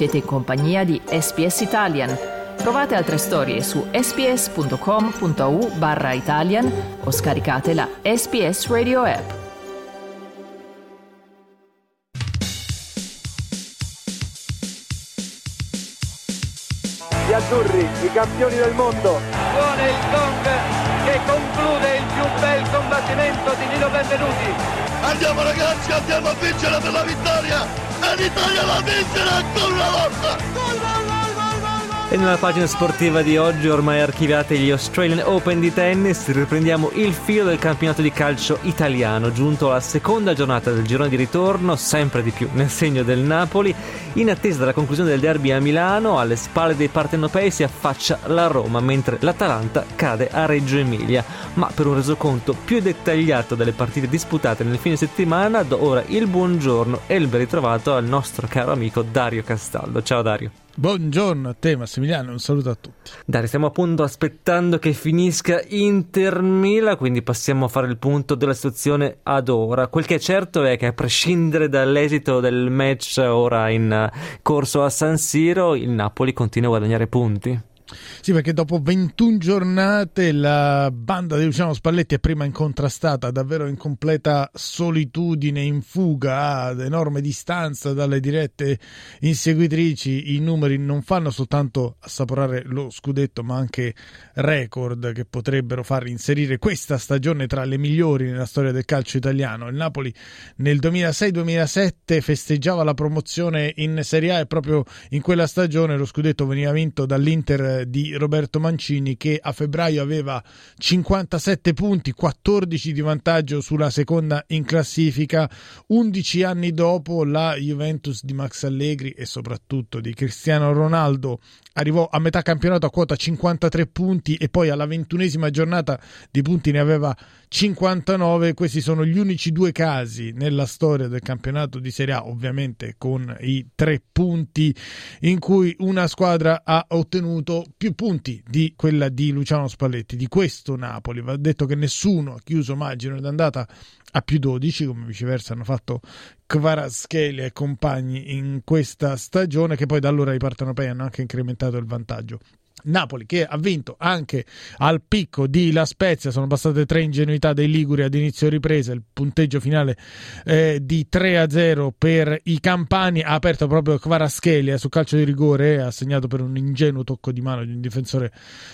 Siete in compagnia di SPS Italian. Trovate altre storie su sps.com.au barra Italian o scaricate la SPS Radio app. Gli azzurri, i campioni del mondo. Suona il gong che conclude il più bel combattimento di Nino Benvenuti. Andiamo ragazzi, andiamo a vincere per la vittoria! E l'Italia va a vincere ancora una volta! E nella pagina sportiva di oggi, ormai archiviate gli Australian Open di tennis, riprendiamo il filo del campionato di calcio italiano, giunto alla seconda giornata del girone di ritorno, sempre di più nel segno del Napoli. In attesa della conclusione del derby a Milano, alle spalle dei partenopei si affaccia la Roma, mentre l'Atalanta cade a Reggio Emilia. Ma per un resoconto più dettagliato delle partite disputate nel fine settimana, do ora il buongiorno e il ben ritrovato al nostro caro amico Dario Castaldo. Ciao Dario. Buongiorno a te Massimiliano, un saluto a tutti. Dai, stiamo appunto aspettando che finisca Inter Milan, quindi passiamo a fare il punto della situazione ad ora. Quel che è certo è che a prescindere dall'esito del match ora in corso a San Siro, il Napoli continua a guadagnare punti. Sì, perché dopo 21 giornate la banda di Luciano Spalletti è prima incontrastata, davvero in completa solitudine, in fuga ad enorme distanza dalle dirette inseguitrici. I numeri non fanno soltanto assaporare lo scudetto, ma anche record che potrebbero far inserire questa stagione tra le migliori nella storia del calcio italiano. Il Napoli nel 2006-2007 festeggiava la promozione in Serie A e proprio in quella stagione lo scudetto veniva vinto dall'Inter di Roberto Mancini che a febbraio aveva 57 punti, 14 di vantaggio sulla seconda in classifica. 11 anni dopo la Juventus di Max Allegri e soprattutto di Cristiano Ronaldo arrivò a metà campionato a quota 53 punti e poi alla ventunesima giornata di punti ne aveva 59. Questi sono gli unici due casi nella storia del campionato di Serie A, ovviamente con i tre punti in cui una squadra ha ottenuto più punti di quella di Luciano Spalletti, di questo Napoli. Va detto che nessuno ha chiuso Maggio ed è andata a più 12, come viceversa hanno fatto Kvaraschelia e compagni in questa stagione, che poi da allora i partenopei hanno anche incrementato il vantaggio. Napoli che ha vinto anche al picco di La Spezia, sono bastate tre ingenuità dei Liguri ad inizio ripresa, il punteggio finale eh, di 3-0 per i Campani, ha aperto proprio Kvaraschelia su calcio di rigore, ha segnato per un ingenuo tocco di mano di un difensore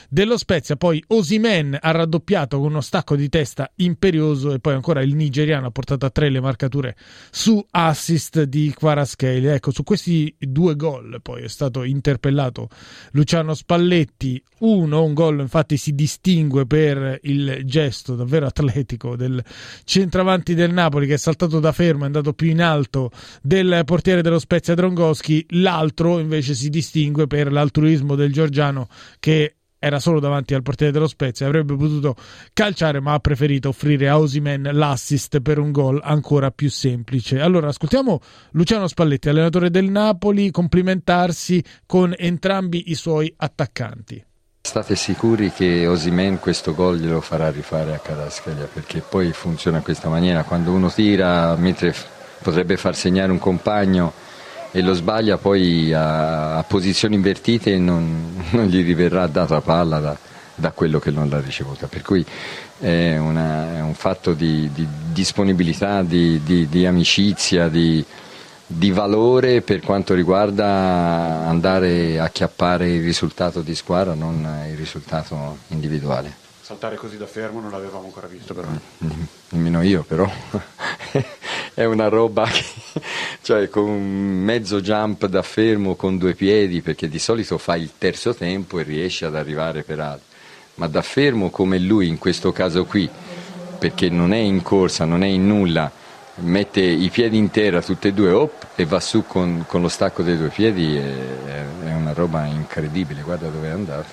dello Spezia, poi Osimen ha raddoppiato con uno stacco di testa imperioso e poi ancora il nigeriano ha portato a tre le marcature su assist di Kvaraschelia. Ecco, su questi due gol poi è stato interpellato Luciano Spalletti Spalletti, uno, un gol infatti si distingue per il gesto davvero atletico del centravanti del Napoli che è saltato da fermo, è andato più in alto del portiere dello Spezia Drongoschi, l'altro invece si distingue per l'altruismo del Giorgiano che era solo davanti al portiere dello Spezia, avrebbe potuto calciare ma ha preferito offrire a Osimen l'assist per un gol ancora più semplice. Allora ascoltiamo Luciano Spalletti, allenatore del Napoli, complimentarsi con entrambi i suoi attaccanti. State sicuri che Osimen questo gol glielo farà rifare a Caraschaglia perché poi funziona in questa maniera, quando uno tira mentre potrebbe far segnare un compagno e lo sbaglia poi a, a posizioni invertite e non, non, gli riverrà data palla da, da, quello che non l'ha ricevuta. Per cui è, una, è un fatto di, di disponibilità, di, di, di amicizia, di, valore per quanto riguarda andare a chiappare il risultato di squadra, non il risultato individuale saltare così da fermo non l'avevamo ancora visto però. Nemmeno io però. è una roba che, cioè con mezzo jump da fermo con due piedi, perché di solito fa il terzo tempo e riesce ad arrivare per altri, ma da fermo come lui in questo caso qui, perché non è in corsa, non è in nulla, mette i piedi in terra tutti e due op, e va su con, con, lo stacco dei due piedi, è, è una roba incredibile, guarda dove è andato.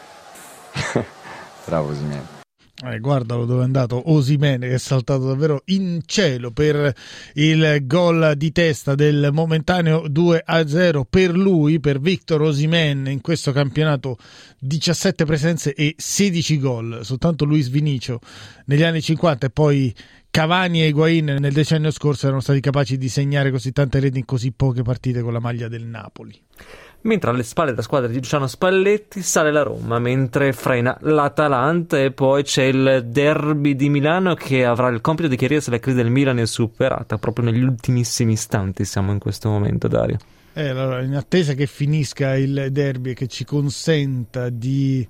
Bravo Simeone. Eh, guardalo dove è andato Osimene che è saltato davvero in cielo per il gol di testa del momentaneo 2-0 per lui, per Victor Osimen in questo campionato. 17 presenze e 16 gol, soltanto Luis Vinicio negli anni 50 e poi Cavani e Higuain nel decennio scorso erano stati capaci di segnare così tante reti in così poche partite con la maglia del Napoli. mentre alle spalle della squadra di Luciano Spalletti sale la Roma, mentre frena l'Atalanta e poi c'è il derby di Milano che avrà il compito di chiarire se la crisi del Milan è superata, proprio negli ultimissimi istanti siamo in questo momento, Dario. Eh, allora, in attesa che finisca il derby e che ci consenta di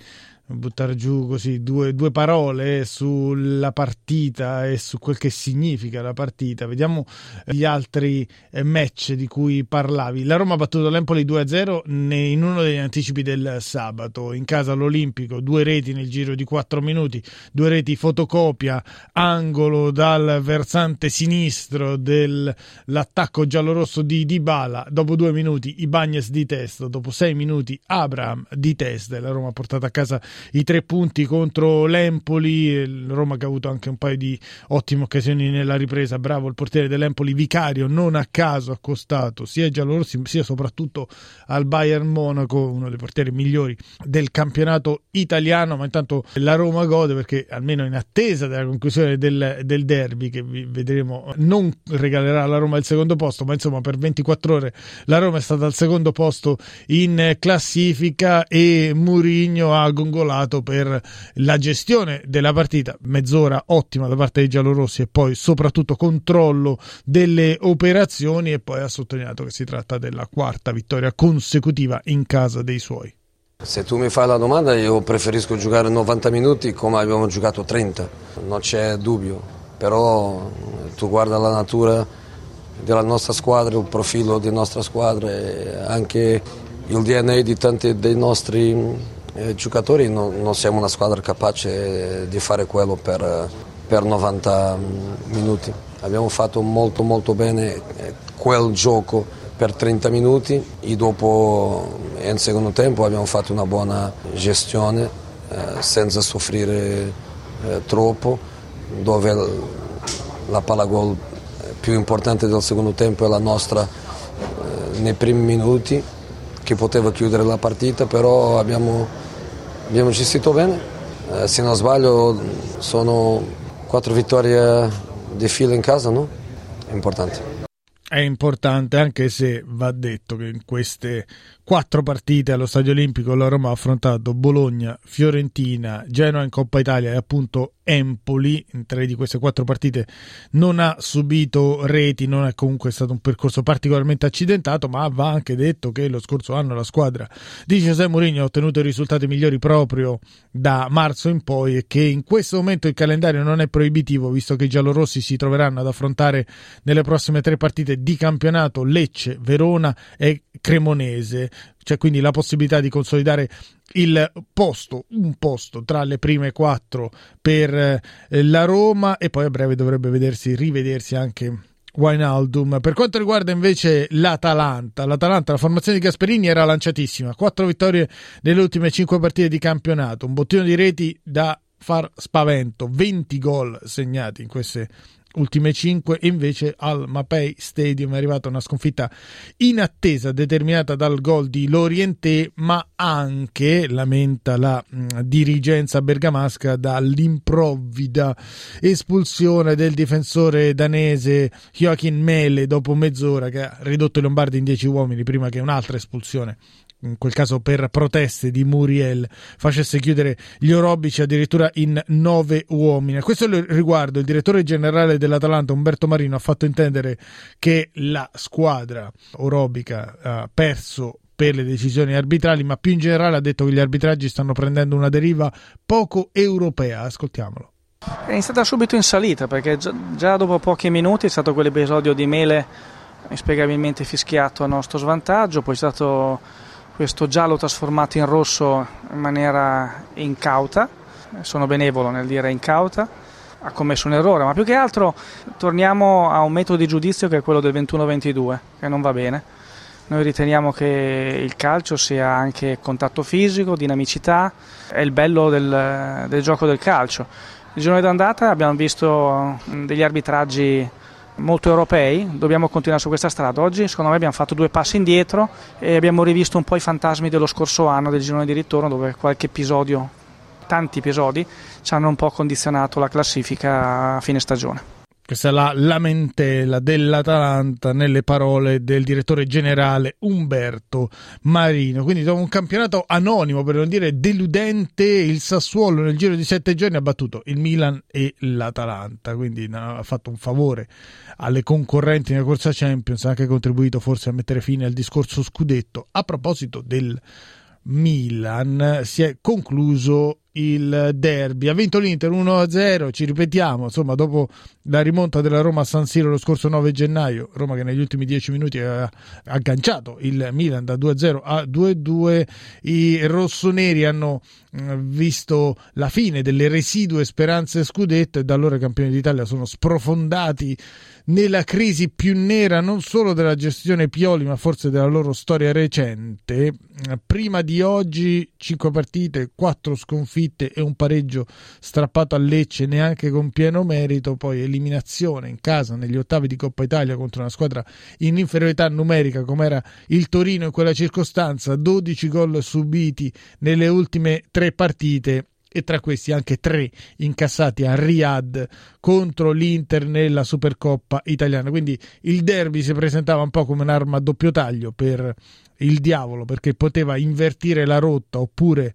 buttare giù così due, due, parole sulla partita e su quel che significa la partita. Vediamo gli altri eh, match di cui parlavi. La Roma ha battuto l'Empoli 2-0 in uno degli anticipi del sabato. In casa all'Olimpico, due reti nel giro di 4 minuti, due reti fotocopia, angolo dal versante sinistro dell'attacco giallorosso di Dybala. Dopo due minuti Ibagnez di testa, dopo sei minuti Abraham di testa e la Roma ha portato a casa i tre punti contro l'Empoli, Roma che ha avuto anche un paio di ottime occasioni nella ripresa, bravo il portiere dell'Empoli Vicario, non a caso accostato sia ai giallorossi sia soprattutto al Bayern Monaco, uno dei portieri migliori del campionato italiano, ma intanto la Roma gode perché almeno in attesa della conclusione del, del derby che vedremo non regalerà alla Roma il secondo posto, ma insomma per 24 ore la Roma è stata al secondo posto in classifica e Murigno ha gongolato congratulato per la gestione della partita, mezz'ora ottima da parte dei giallorossi e poi soprattutto controllo delle operazioni e poi ha sottolineato che si tratta della quarta vittoria consecutiva in casa dei suoi. Se tu mi fai la domanda io preferisco giocare 90 minuti come abbiamo giocato 30, non c'è dubbio, però tu guarda la natura della nostra squadra, il profilo della nostra squadra e anche il DNA di tanti dei nostri eh, giocatori non, non, siamo una squadra capace di fare quello per, per 90 minuti. Abbiamo fatto molto molto bene eh, quel gioco per 30 minuti e dopo in secondo tempo abbiamo fatto una buona gestione eh, senza soffrire eh, troppo dove la palla gol più importante del secondo tempo è la nostra eh, nei primi minuti che poteva chiudere la partita però abbiamo abbiamo gestito bene, eh, se non sbaglio sono quattro vittorie di fila in casa, no? È importante. È importante anche se va detto che in queste quattro partite allo Stadio Olimpico la Roma ha affrontato Bologna, Fiorentina, Genoa in Coppa Italia e appunto Empoli. In tre di queste quattro partite non ha subito reti, non è comunque stato un percorso particolarmente accidentato, ma va anche detto che lo scorso anno la squadra di José Mourinho ha ottenuto i risultati migliori proprio da marzo in poi e che in questo momento il calendario non è proibitivo visto che i giallorossi si troveranno ad affrontare nelle prossime tre partite di campionato Lecce, Verona e Cremonese c'è quindi la possibilità di consolidare il posto, un posto tra le prime quattro per eh, la Roma e poi a breve dovrebbe vedersi, rivedersi anche Wijnaldum. Per quanto riguarda invece l'Atalanta, l'Atalanta, la formazione di Gasperini era lanciatissima, quattro vittorie nelle ultime cinque partite di campionato, un bottino di reti da far spavento, 20 gol segnati in queste ultime 5 e invece al Mapei Stadium è arrivata una sconfitta inattesa determinata dal gol di Lorienté ma anche lamenta la mh, dirigenza bergamasca dall'improvvida espulsione del difensore danese Joachim Mele dopo mezz'ora che ha ridotto i Lombardi in 10 uomini prima che un'altra espulsione in quel caso per proteste di Muriel, facesse chiudere gli orobici addirittura in nove uomini. A questo riguardo il direttore generale dell'Atalanta Umberto Marino ha fatto intendere che la squadra orobica ha perso per le decisioni arbitrali, ma più in generale ha detto che gli arbitraggi stanno prendendo una deriva poco europea. Ascoltiamolo. È iniziata subito in salita perché già dopo pochi minuti è stato quell'episodio di Mele inspiegabilmente fischiato a nostro svantaggio, poi è stato questo giallo trasformato in rosso in maniera incauta, sono benevolo nel dire incauta, ha commesso un errore, ma più che altro torniamo a un metodo di giudizio che è quello del 21-22, che non va bene. Noi riteniamo che il calcio sia anche contatto fisico, dinamicità, è il bello del, del gioco del calcio. Il giorno d'andata abbiamo visto degli arbitraggi molto europei, dobbiamo continuare su questa strada. Oggi secondo me abbiamo fatto due passi indietro e abbiamo rivisto un po' i fantasmi dello scorso anno del girone di ritorno dove qualche episodio, tanti episodi, ci hanno un po' condizionato la classifica a fine stagione. Questa è la lamentela dell'Atalanta nelle parole del direttore generale Umberto Marino. Quindi dopo un campionato anonimo, per non dire deludente, il Sassuolo nel giro di sette giorni ha battuto il Milan e l'Atalanta. Quindi ha fatto un favore alle concorrenti nella corsa Champions, ha anche contribuito forse a mettere fine al discorso scudetto. A proposito del Milan, si è concluso il derby. Ha vinto l'Inter 1-0, ci ripetiamo, insomma, dopo la rimonta della Roma a San Siro lo scorso 9 gennaio, Roma che negli ultimi 10 minuti ha agganciato il Milan da 2-0 a 2-2, i rossoneri hanno mm, visto la fine delle residue speranze scudetto e da allora i campioni d'Italia sono sprofondati nella crisi più nera non solo della gestione Pioli ma forse della loro storia recente. Prima di oggi 5 partite, 4 sconfitte e un pareggio strappato a Lecce neanche con pieno merito, poi eliminazione in casa negli ottavi di Coppa Italia contro una squadra in inferiorità numerica come era il Torino in quella circostanza, 12 gol subiti nelle ultime tre partite e tra questi anche tre incassati a Riyadh contro l'Inter nella Supercoppa italiana. Quindi il derby si presentava un po' come un'arma a doppio taglio per il diavolo perché poteva invertire la rotta oppure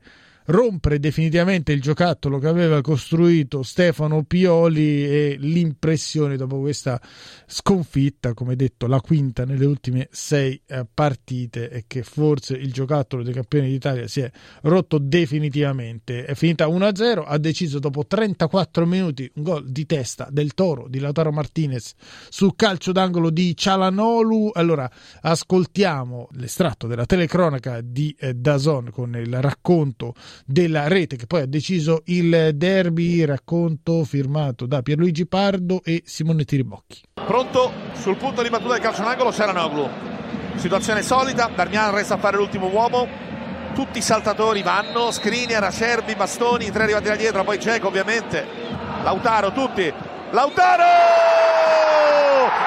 rompere definitivamente il giocattolo che aveva costruito Stefano Pioli e l'impressione dopo questa sconfitta, come detto, la quinta nelle ultime sei eh, partite è che forse il giocattolo dei campioni d'Italia si è rotto definitivamente. È finita 1-0, ha deciso dopo 34 minuti un gol di testa del Toro di Lautaro Martinez su calcio d'angolo di Cialanolu. Allora ascoltiamo l'estratto della telecronaca di eh, Dazon con il racconto della rete che poi ha deciso il derby, racconto firmato da Pierluigi Pardo e Simone Tiribocchi. Pronto sul punto di battuta del calcio d'angolo Seranoglu. Situazione solita, Darmian resta a fare l'ultimo uomo. Tutti i saltatori vanno, Skriniar, Acerbi, Bastoni, tre arrivati da dietro, poi Cieco ovviamente. Lautaro, tutti. Lautaro!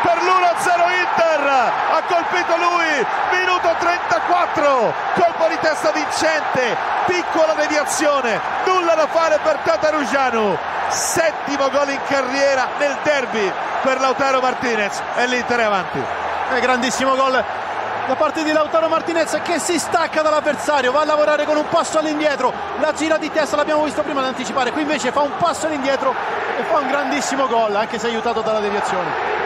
per l'1-0 Inter! Ha colpito lui! Minuto 34 colpo di testa vincente! Piccola deviazione! Nulla da fare per Tatarugiano settimo gol in carriera nel derby per Lautaro Martinez e l'Inter è avanti. È grandissimo gol da parte di Lautaro Martinez che si stacca dall'avversario, va a lavorare con un passo all'indietro, la gira di testa l'abbiamo visto prima di anticipare, qui invece fa un passo all'indietro e fa un grandissimo gol, anche se aiutato dalla deviazione.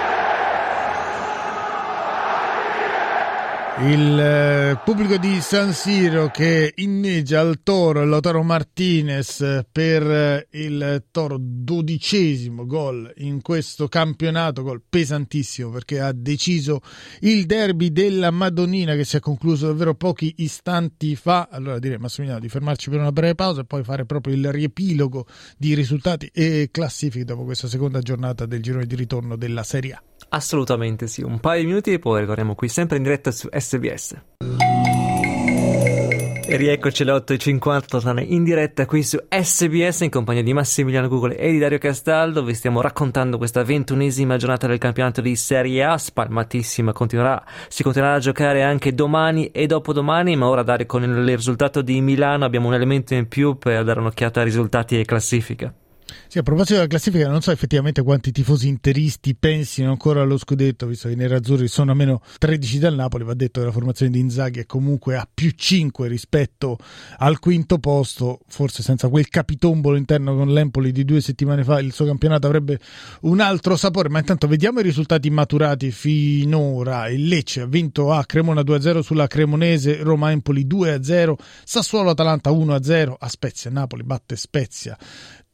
Il eh, pubblico di San Siro che inneggia al Toro Lautaro Martinez per eh, il Toro dodicesimo gol in questo campionato, gol pesantissimo perché ha deciso il derby della Madonnina che si è concluso davvero pochi istanti fa. Allora direi Massimiliano di fermarci per una breve pausa e poi fare proprio il riepilogo di risultati e classifiche dopo questa seconda giornata del girone di ritorno della Serie A. Assolutamente sì, un paio di minuti e poi ritorniamo qui sempre in diretta su SBS. E rieccoci alle 8.50 in diretta qui su SBS in compagnia di Massimiliano Google e di Dario Castaldo. Vi stiamo raccontando questa ventunesima giornata del campionato di Serie A, spalmatissima, continuerà, si continuerà a giocare anche domani e dopodomani, ma ora Dario con il risultato di Milano abbiamo un elemento in più per dare un'occhiata ai risultati e classifica. Sì, a proposito della classifica, non so effettivamente quanti tifosi interisti pensino ancora allo scudetto, visto che i nerazzurri sono a meno 13 dal Napoli. Va detto che la formazione di Inzaghi è comunque a più 5 rispetto al quinto posto. Forse senza quel capitombolo interno con l'Empoli di due settimane fa, il suo campionato avrebbe un altro sapore. Ma intanto vediamo i risultati maturati finora. Il Lecce ha vinto a Cremona 2-0 sulla Cremonese, Roma Empoli 2-0, Sassuolo Atalanta 1-0, a Spezia Napoli batte Spezia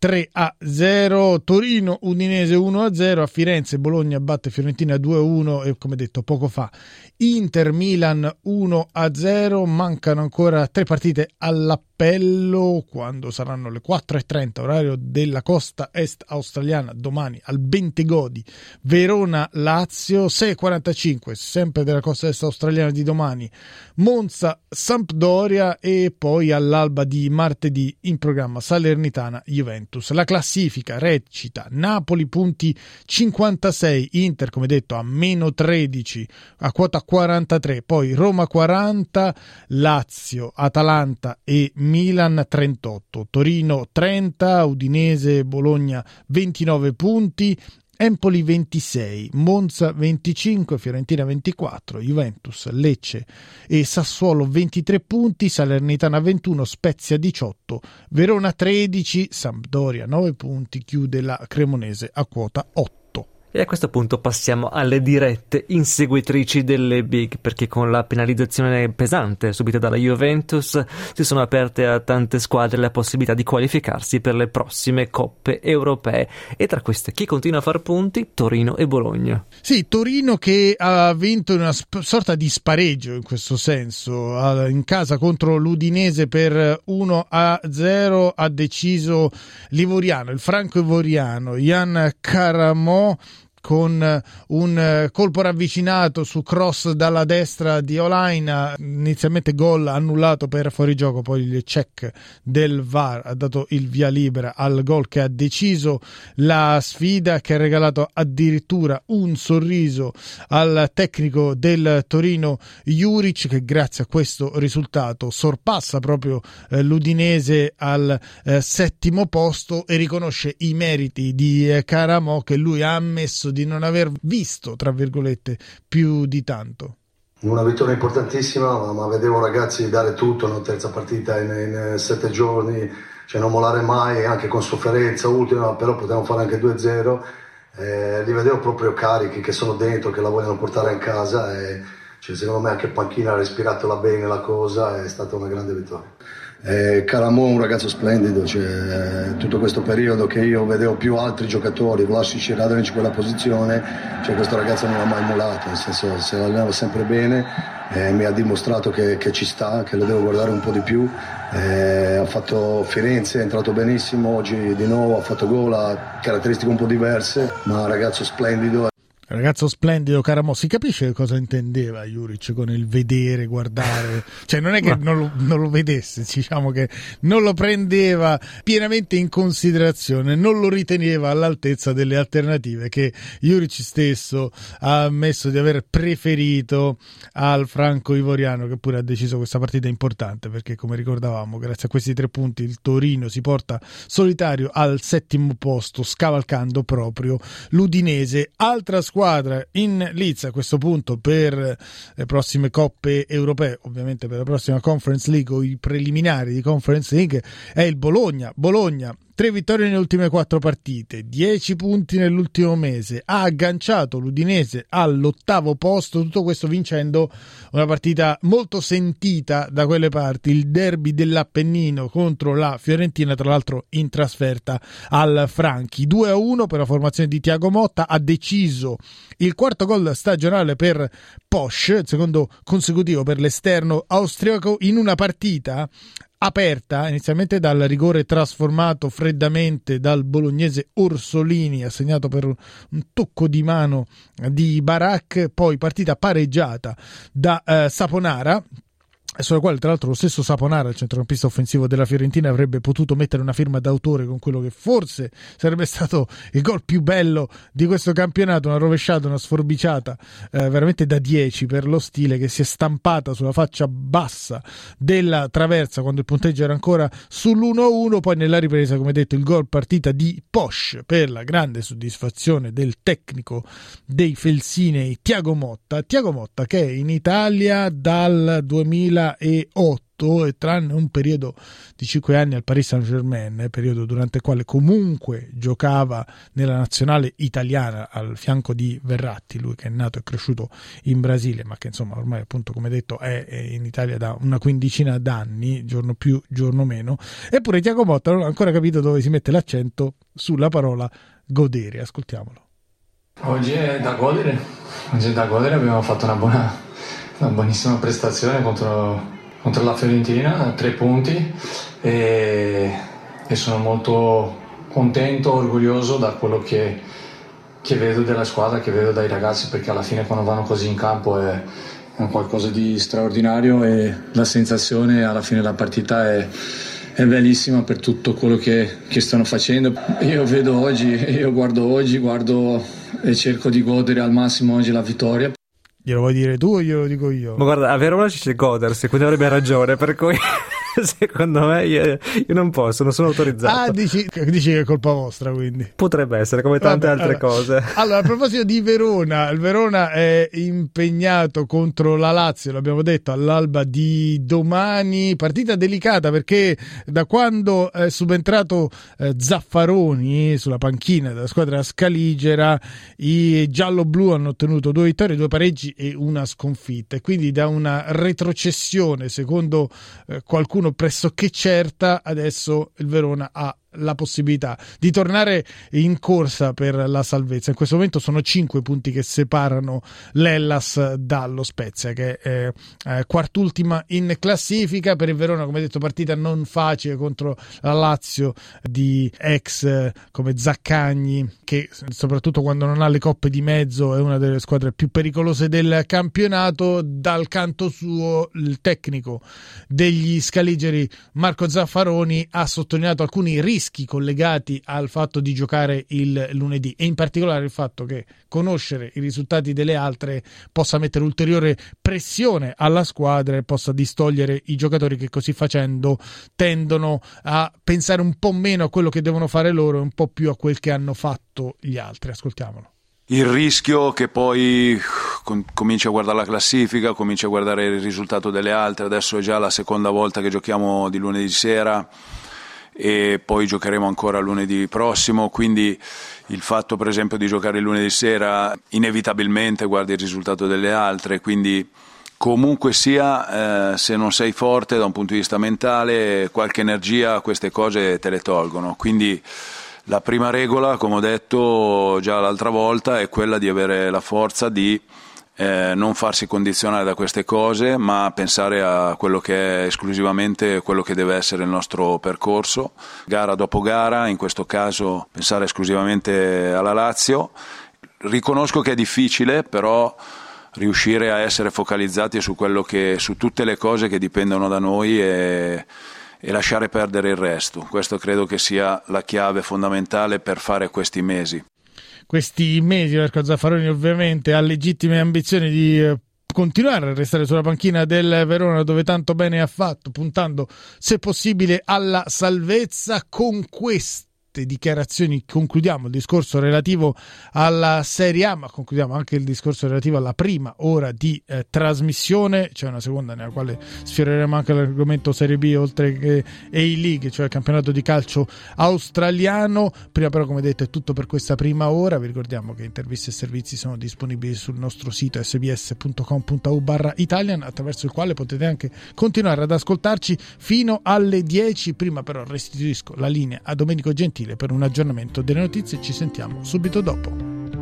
3 a 0, Torino Udinese 1 a 0, a Firenze Bologna batte Fiorentina 2 a 1 e come detto poco fa Inter Milan 1 a 0, mancano ancora tre partite all'appello appello quando saranno le 4.30 orario della costa est australiana domani al Bentegodi Verona Lazio 6.45 sempre della costa est australiana di domani Monza Sampdoria e poi all'alba di martedì in programma Salernitana Juventus. La classifica recita Napoli punti 56 Inter come detto a meno 13 a quota 43 poi Roma 40 Lazio Atalanta e Milan Milan 38, Torino 30, Udinese Bologna 29 punti, Empoli 26, Monza 25, Fiorentina 24, Juventus, Lecce e Sassuolo 23 punti, Salernitana 21, Spezia 18, Verona 13, Sampdoria 9 punti, chiude la Cremonese a quota 8. E a questo punto passiamo alle dirette inseguitrici delle big, perché con la penalizzazione pesante subita dalla Juventus si sono aperte a tante squadre la possibilità di qualificarsi per le prossime coppe europee. E tra queste chi continua a far punti? Torino e Bologna. Sì, Torino che ha vinto una sp- sorta di spareggio in questo senso, in casa contro l'Udinese per 1 a 0 ha deciso l'Ivoriano, il franco Ivoriano, Jan Caramò con eh, un eh, colpo ravvicinato su cross dalla destra di Olaina, inizialmente gol annullato per fuorigioco, poi il check del VAR ha dato il via libera al gol che ha deciso la sfida, che ha regalato addirittura un sorriso al tecnico del Torino Juric che grazie a questo risultato sorpassa proprio eh, l'Udinese al eh, settimo posto e riconosce i meriti di eh, Caramo che lui ha ammesso di non aver visto, tra virgolette, più di tanto. Una vittoria importantissima, ma vedevo ragazzi dare tutto, una terza partita in, in sette giorni, cioè non mollare mai, anche con sofferenza ultima, però potevamo fare anche 2-0. Eh, li vedevo proprio carichi, che sono dentro, che la vogliono portare in casa e cioè, secondo me anche Panchina ha respirato la bene la cosa, è stata una grande vittoria. Eh, Calamò è un ragazzo splendido, cioè, tutto questo periodo che io vedevo più altri giocatori, Vlasic e Radonic in quella posizione, cioè, questo ragazzo non ha mai mollato, nel senso se allenava sempre bene, eh, mi ha dimostrato che, che, ci sta, che lo devo guardare un po' di più, eh, ha fatto Firenze, è entrato benissimo, oggi di nuovo ha fatto gol, ha caratteristiche un po' diverse, ma un ragazzo splendido Ragazzo splendido, Caramo, si capisce cosa intendeva Juric con il vedere, guardare, cioè non è che non lo, non lo, vedesse, diciamo che non lo prendeva pienamente in considerazione, non lo riteneva all'altezza delle alternative che Juric stesso ha ammesso di aver preferito al franco ivoriano che pure ha deciso questa partita importante perché come ricordavamo grazie a questi tre punti il Torino si porta solitario al settimo posto scavalcando proprio l'Udinese, altra squadra squadra in Leeds a questo punto per le prossime coppe europee, ovviamente per la prossima Conference League o i preliminari di Conference League, è il Bologna. Bologna Tre vittorie nelle ultime quattro partite, 10 punti nell'ultimo mese, ha agganciato l'Udinese all'ottavo posto, tutto questo vincendo una partita molto sentita da quelle parti, il derby dell'Appennino contro la Fiorentina, tra l'altro in trasferta al Franchi. 2 a 1 per la formazione di Tiago Motta, ha deciso il quarto gol stagionale per Posch, il secondo consecutivo per l'esterno austriaco in una partita aperta inizialmente dal rigore trasformato freddamente dal bolognese Orsolini assegnato per un tocco di mano di Barak poi partita pareggiata da eh, Saponara sulla quale tra l'altro lo stesso Saponara, il centrocampista offensivo della Fiorentina, avrebbe potuto mettere una firma d'autore con quello che forse sarebbe stato il gol più bello di questo campionato, una rovesciata, una sforbiciata eh, veramente da 10 per lo stile che si è stampata sulla faccia bassa della traversa quando il punteggio era ancora sull'1-1, poi nella ripresa come detto il gol partita di Posch per la grande soddisfazione del tecnico dei Felsinei Tiago Motta, Tiago Motta che è in Italia dal 2000 2008 e tranne un periodo di 5 anni al Paris Saint Germain, periodo durante il quale comunque giocava nella nazionale italiana al fianco di Verratti, lui che è nato e cresciuto in Brasile, ma che insomma ormai appunto come detto è in Italia da una quindicina d'anni, giorno più, giorno meno. Eppure Tiago Motta non ha ancora capito dove si mette l'accento sulla parola godere, ascoltiamolo. Oggi è da godere, oggi è da godere, abbiamo fatto una buona una buonissima prestazione contro, contro la Fiorentina, tre punti e, e, sono molto contento, orgoglioso da quello che, che, vedo della squadra, che vedo dai ragazzi perché alla fine quando vanno così in campo è, è qualcosa di straordinario e la sensazione alla fine della partita è è bellissima per tutto quello che, che, stanno facendo. Io vedo oggi, io guardo oggi, guardo e cerco di godere al massimo oggi la vittoria. Glielo vuoi dire tu o glielo dico io? Ma guarda, a Verona ci c'è Goders, quindi avrebbe ragione, per cui... Secondo me io, io, non posso, non sono autorizzato. Ah, dici, dici, che è colpa vostra, quindi. Potrebbe essere, come tante Vabbè, altre allora, cose. Allora, a proposito di Verona, il Verona è impegnato contro la Lazio, l'abbiamo detto, all'alba di domani. Partita delicata perché da quando è subentrato eh, Zaffaroni sulla panchina della squadra scaligera, i giallo-blu hanno ottenuto due vittorie, due pareggi e una sconfitta. E quindi da una retrocessione, secondo eh, qualcuno pressoché certa, adesso il Verona ha la possibilità di tornare in corsa per la salvezza. In questo momento sono cinque punti che separano l'Ellas dallo Spezia, che è eh, quart'ultima in classifica. Per il Verona, come detto, partita non facile contro la Lazio di ex eh, come Zaccagni, che soprattutto quando non ha le coppe di mezzo è una delle squadre più pericolose del campionato. Dal canto suo, il tecnico degli scaligeri Marco Zaffaroni ha sottolineato alcuni rischi collegati al fatto di giocare il lunedì e in particolare il fatto che conoscere i risultati delle altre possa mettere ulteriore pressione alla squadra e possa distogliere i giocatori che così facendo tendono a pensare un po' meno a quello che devono fare loro e un po' più a quel che hanno fatto gli altri. Ascoltiamolo. Il rischio che poi cominci a guardare la classifica, cominci a guardare il risultato delle altre, adesso è già la seconda volta che giochiamo di lunedì sera, e poi giocheremo ancora lunedì prossimo, quindi il fatto per esempio di giocare lunedì sera inevitabilmente guardi il risultato delle altre, quindi comunque sia eh, se non sei forte da un punto di vista mentale qualche energia queste cose te le tolgono, quindi la prima regola come ho detto già l'altra volta è quella di avere la forza di eh, non farsi condizionare da queste cose, ma pensare a quello che è esclusivamente quello che deve essere il nostro percorso, gara dopo gara, in questo caso pensare esclusivamente alla Lazio. Riconosco che è difficile, però riuscire a essere focalizzati su, che, su tutte le cose che dipendono da noi e, e lasciare perdere il resto. Questo credo che sia la chiave fondamentale per fare questi mesi questi mesi Marco Zaffaroni ovviamente ha legittime ambizioni di eh, continuare a restare sulla panchina del Verona dove tanto bene ha fatto puntando se possibile alla salvezza con questo dichiarazioni concludiamo il discorso relativo alla Serie A, ma concludiamo anche il discorso relativo alla prima ora di eh, trasmissione. C'è una seconda nella quale sfioreremo anche l'argomento Serie B oltre che A-League, cioè il campionato di calcio australiano. Prima però, come detto, è tutto per questa prima ora. Vi ricordiamo che interviste e servizi sono disponibili sul nostro sito sbs.com.au barra Italian, attraverso il quale potete anche continuare ad ascoltarci fino alle 10. Prima però restituisco la linea a Domenico Gentile Gentile per un aggiornamento delle notizie. Ci sentiamo subito dopo.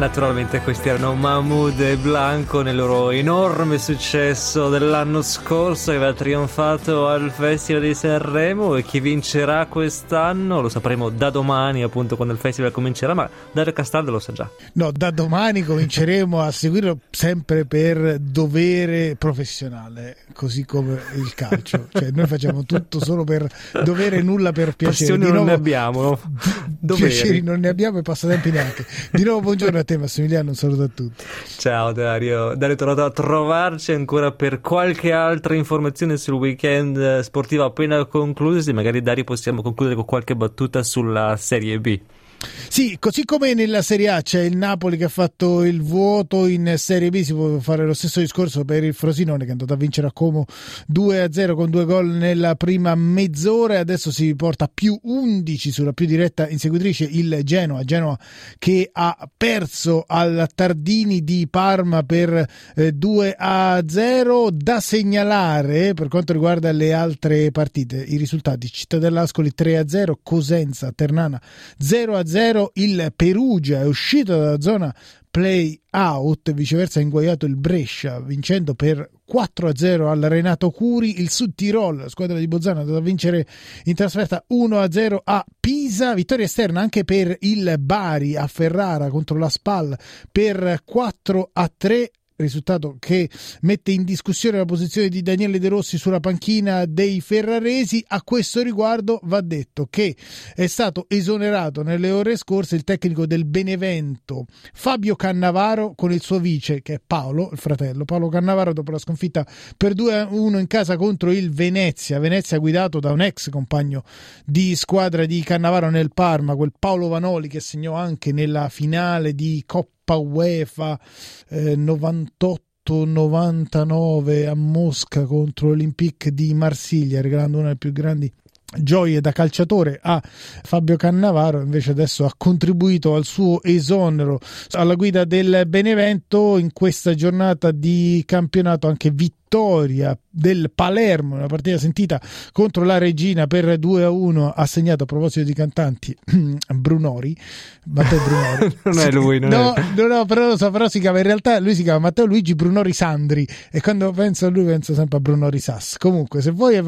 Naturalmente questi erano Mahmoud e Blanco nel loro enorme successo dell'anno scorso che aveva trionfato al Festival di Sanremo e chi vincerà quest'anno lo sapremo da domani appunto quando il festival comincerà ma Dario Castaldo lo sa già. No, da domani cominceremo a seguirlo sempre per dovere professionale, così come il calcio. Cioè noi facciamo tutto solo per dovere, nulla per piacere. Passioni non ne abbiamo. Piaceri non ne abbiamo e passatempi neanche. Di nuovo buongiorno a te Massimiliano, un saluto a tutti. Ciao Dario, Dario è tornato a trovarci ancora per qualche altra informazione sul weekend sportivo appena concluso, magari Dario possiamo concludere con qualche battuta sulla Serie B. Sì, così come nella Serie A c'è il Napoli che ha fatto il vuoto in Serie B, si può fare lo stesso discorso per il Frosinone che è andato a vincere a Como 2-0 con due gol nella prima mezz'ora e adesso si porta più 11 sulla più diretta inseguitrice il Genoa, Genoa che ha perso al Tardini di Parma per eh, 2-0 da segnalare per quanto riguarda le altre partite i risultati. Cittadella Ascoli 3-0 Cosenza Ternana 0-0 0 il Perugia è uscito dalla zona play out, viceversa ha inguaiato il Brescia vincendo per 4-0 al Renato Curi, il Sud Tirol, squadra di Bolzano è andata a vincere in trasferta 1-0 a Pisa, vittoria esterna anche per il Bari a Ferrara contro la Spal per 4-3 risultato che mette in discussione la posizione di Daniele De Rossi sulla panchina dei ferraresi. A questo riguardo va detto che è stato esonerato nelle ore scorse il tecnico del Benevento Fabio Cannavaro con il suo vice che è Paolo, il fratello Paolo Cannavaro dopo la sconfitta per 2-1 in casa contro il Venezia, Venezia guidato da un ex compagno di squadra di Cannavaro nel Parma, quel Paolo Vanoli che segnò anche nella finale di Coppa UEFA eh, 98-99 a Mosca contro l'Olympique di Marsiglia, regalando una delle più grandi gioie da calciatore a Fabio Cannavaro invece adesso ha contribuito al suo esonero. Alla guida del Benevento in questa giornata di campionato anche vittoria del Palermo, una partita sentita contro la Regina per 2 a 1, ha segnato a proposito di cantanti Brunori, Matteo Brunori. non è lui, non no, è. no, no, però lo so, però si chiama in realtà lui si chiama Matteo Luigi Brunori Sandri e quando penso a lui penso sempre a Brunori Sass. Comunque, se vuoi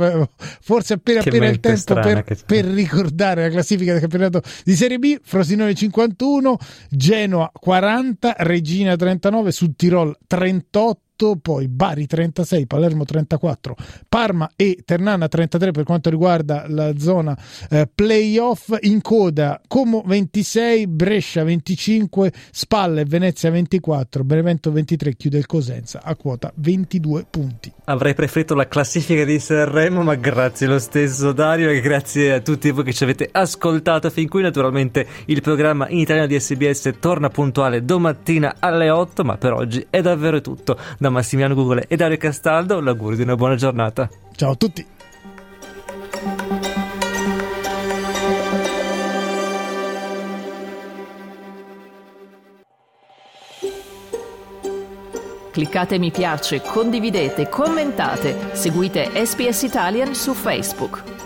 forse appena Che appena il tempo per, per ricordare la classifica del campionato di Serie B, Frosinone 51, Genoa 40, Regina 39, Sud Tirol 38 poi Bari 36, Palermo 34, Parma e Ternana 33 per quanto riguarda la zona eh, playoff, in coda Como 26, Brescia 25, Spalle Venezia 24, Benevento 23 chiude il Cosenza a quota 22 punti. Avrei preferito la classifica di Sanremo, ma grazie lo stesso Dario e grazie a tutti voi che ci avete ascoltato fin qui. Naturalmente il programma in italiano di SBS torna puntuale domattina alle 8, ma per oggi è davvero tutto. Da Massimiliano Google e Dario Castaldo, l'augurio di una buona giornata. Ciao a tutti! Cliccate mi piace, condividete, commentate, seguite SPS Italian su Facebook.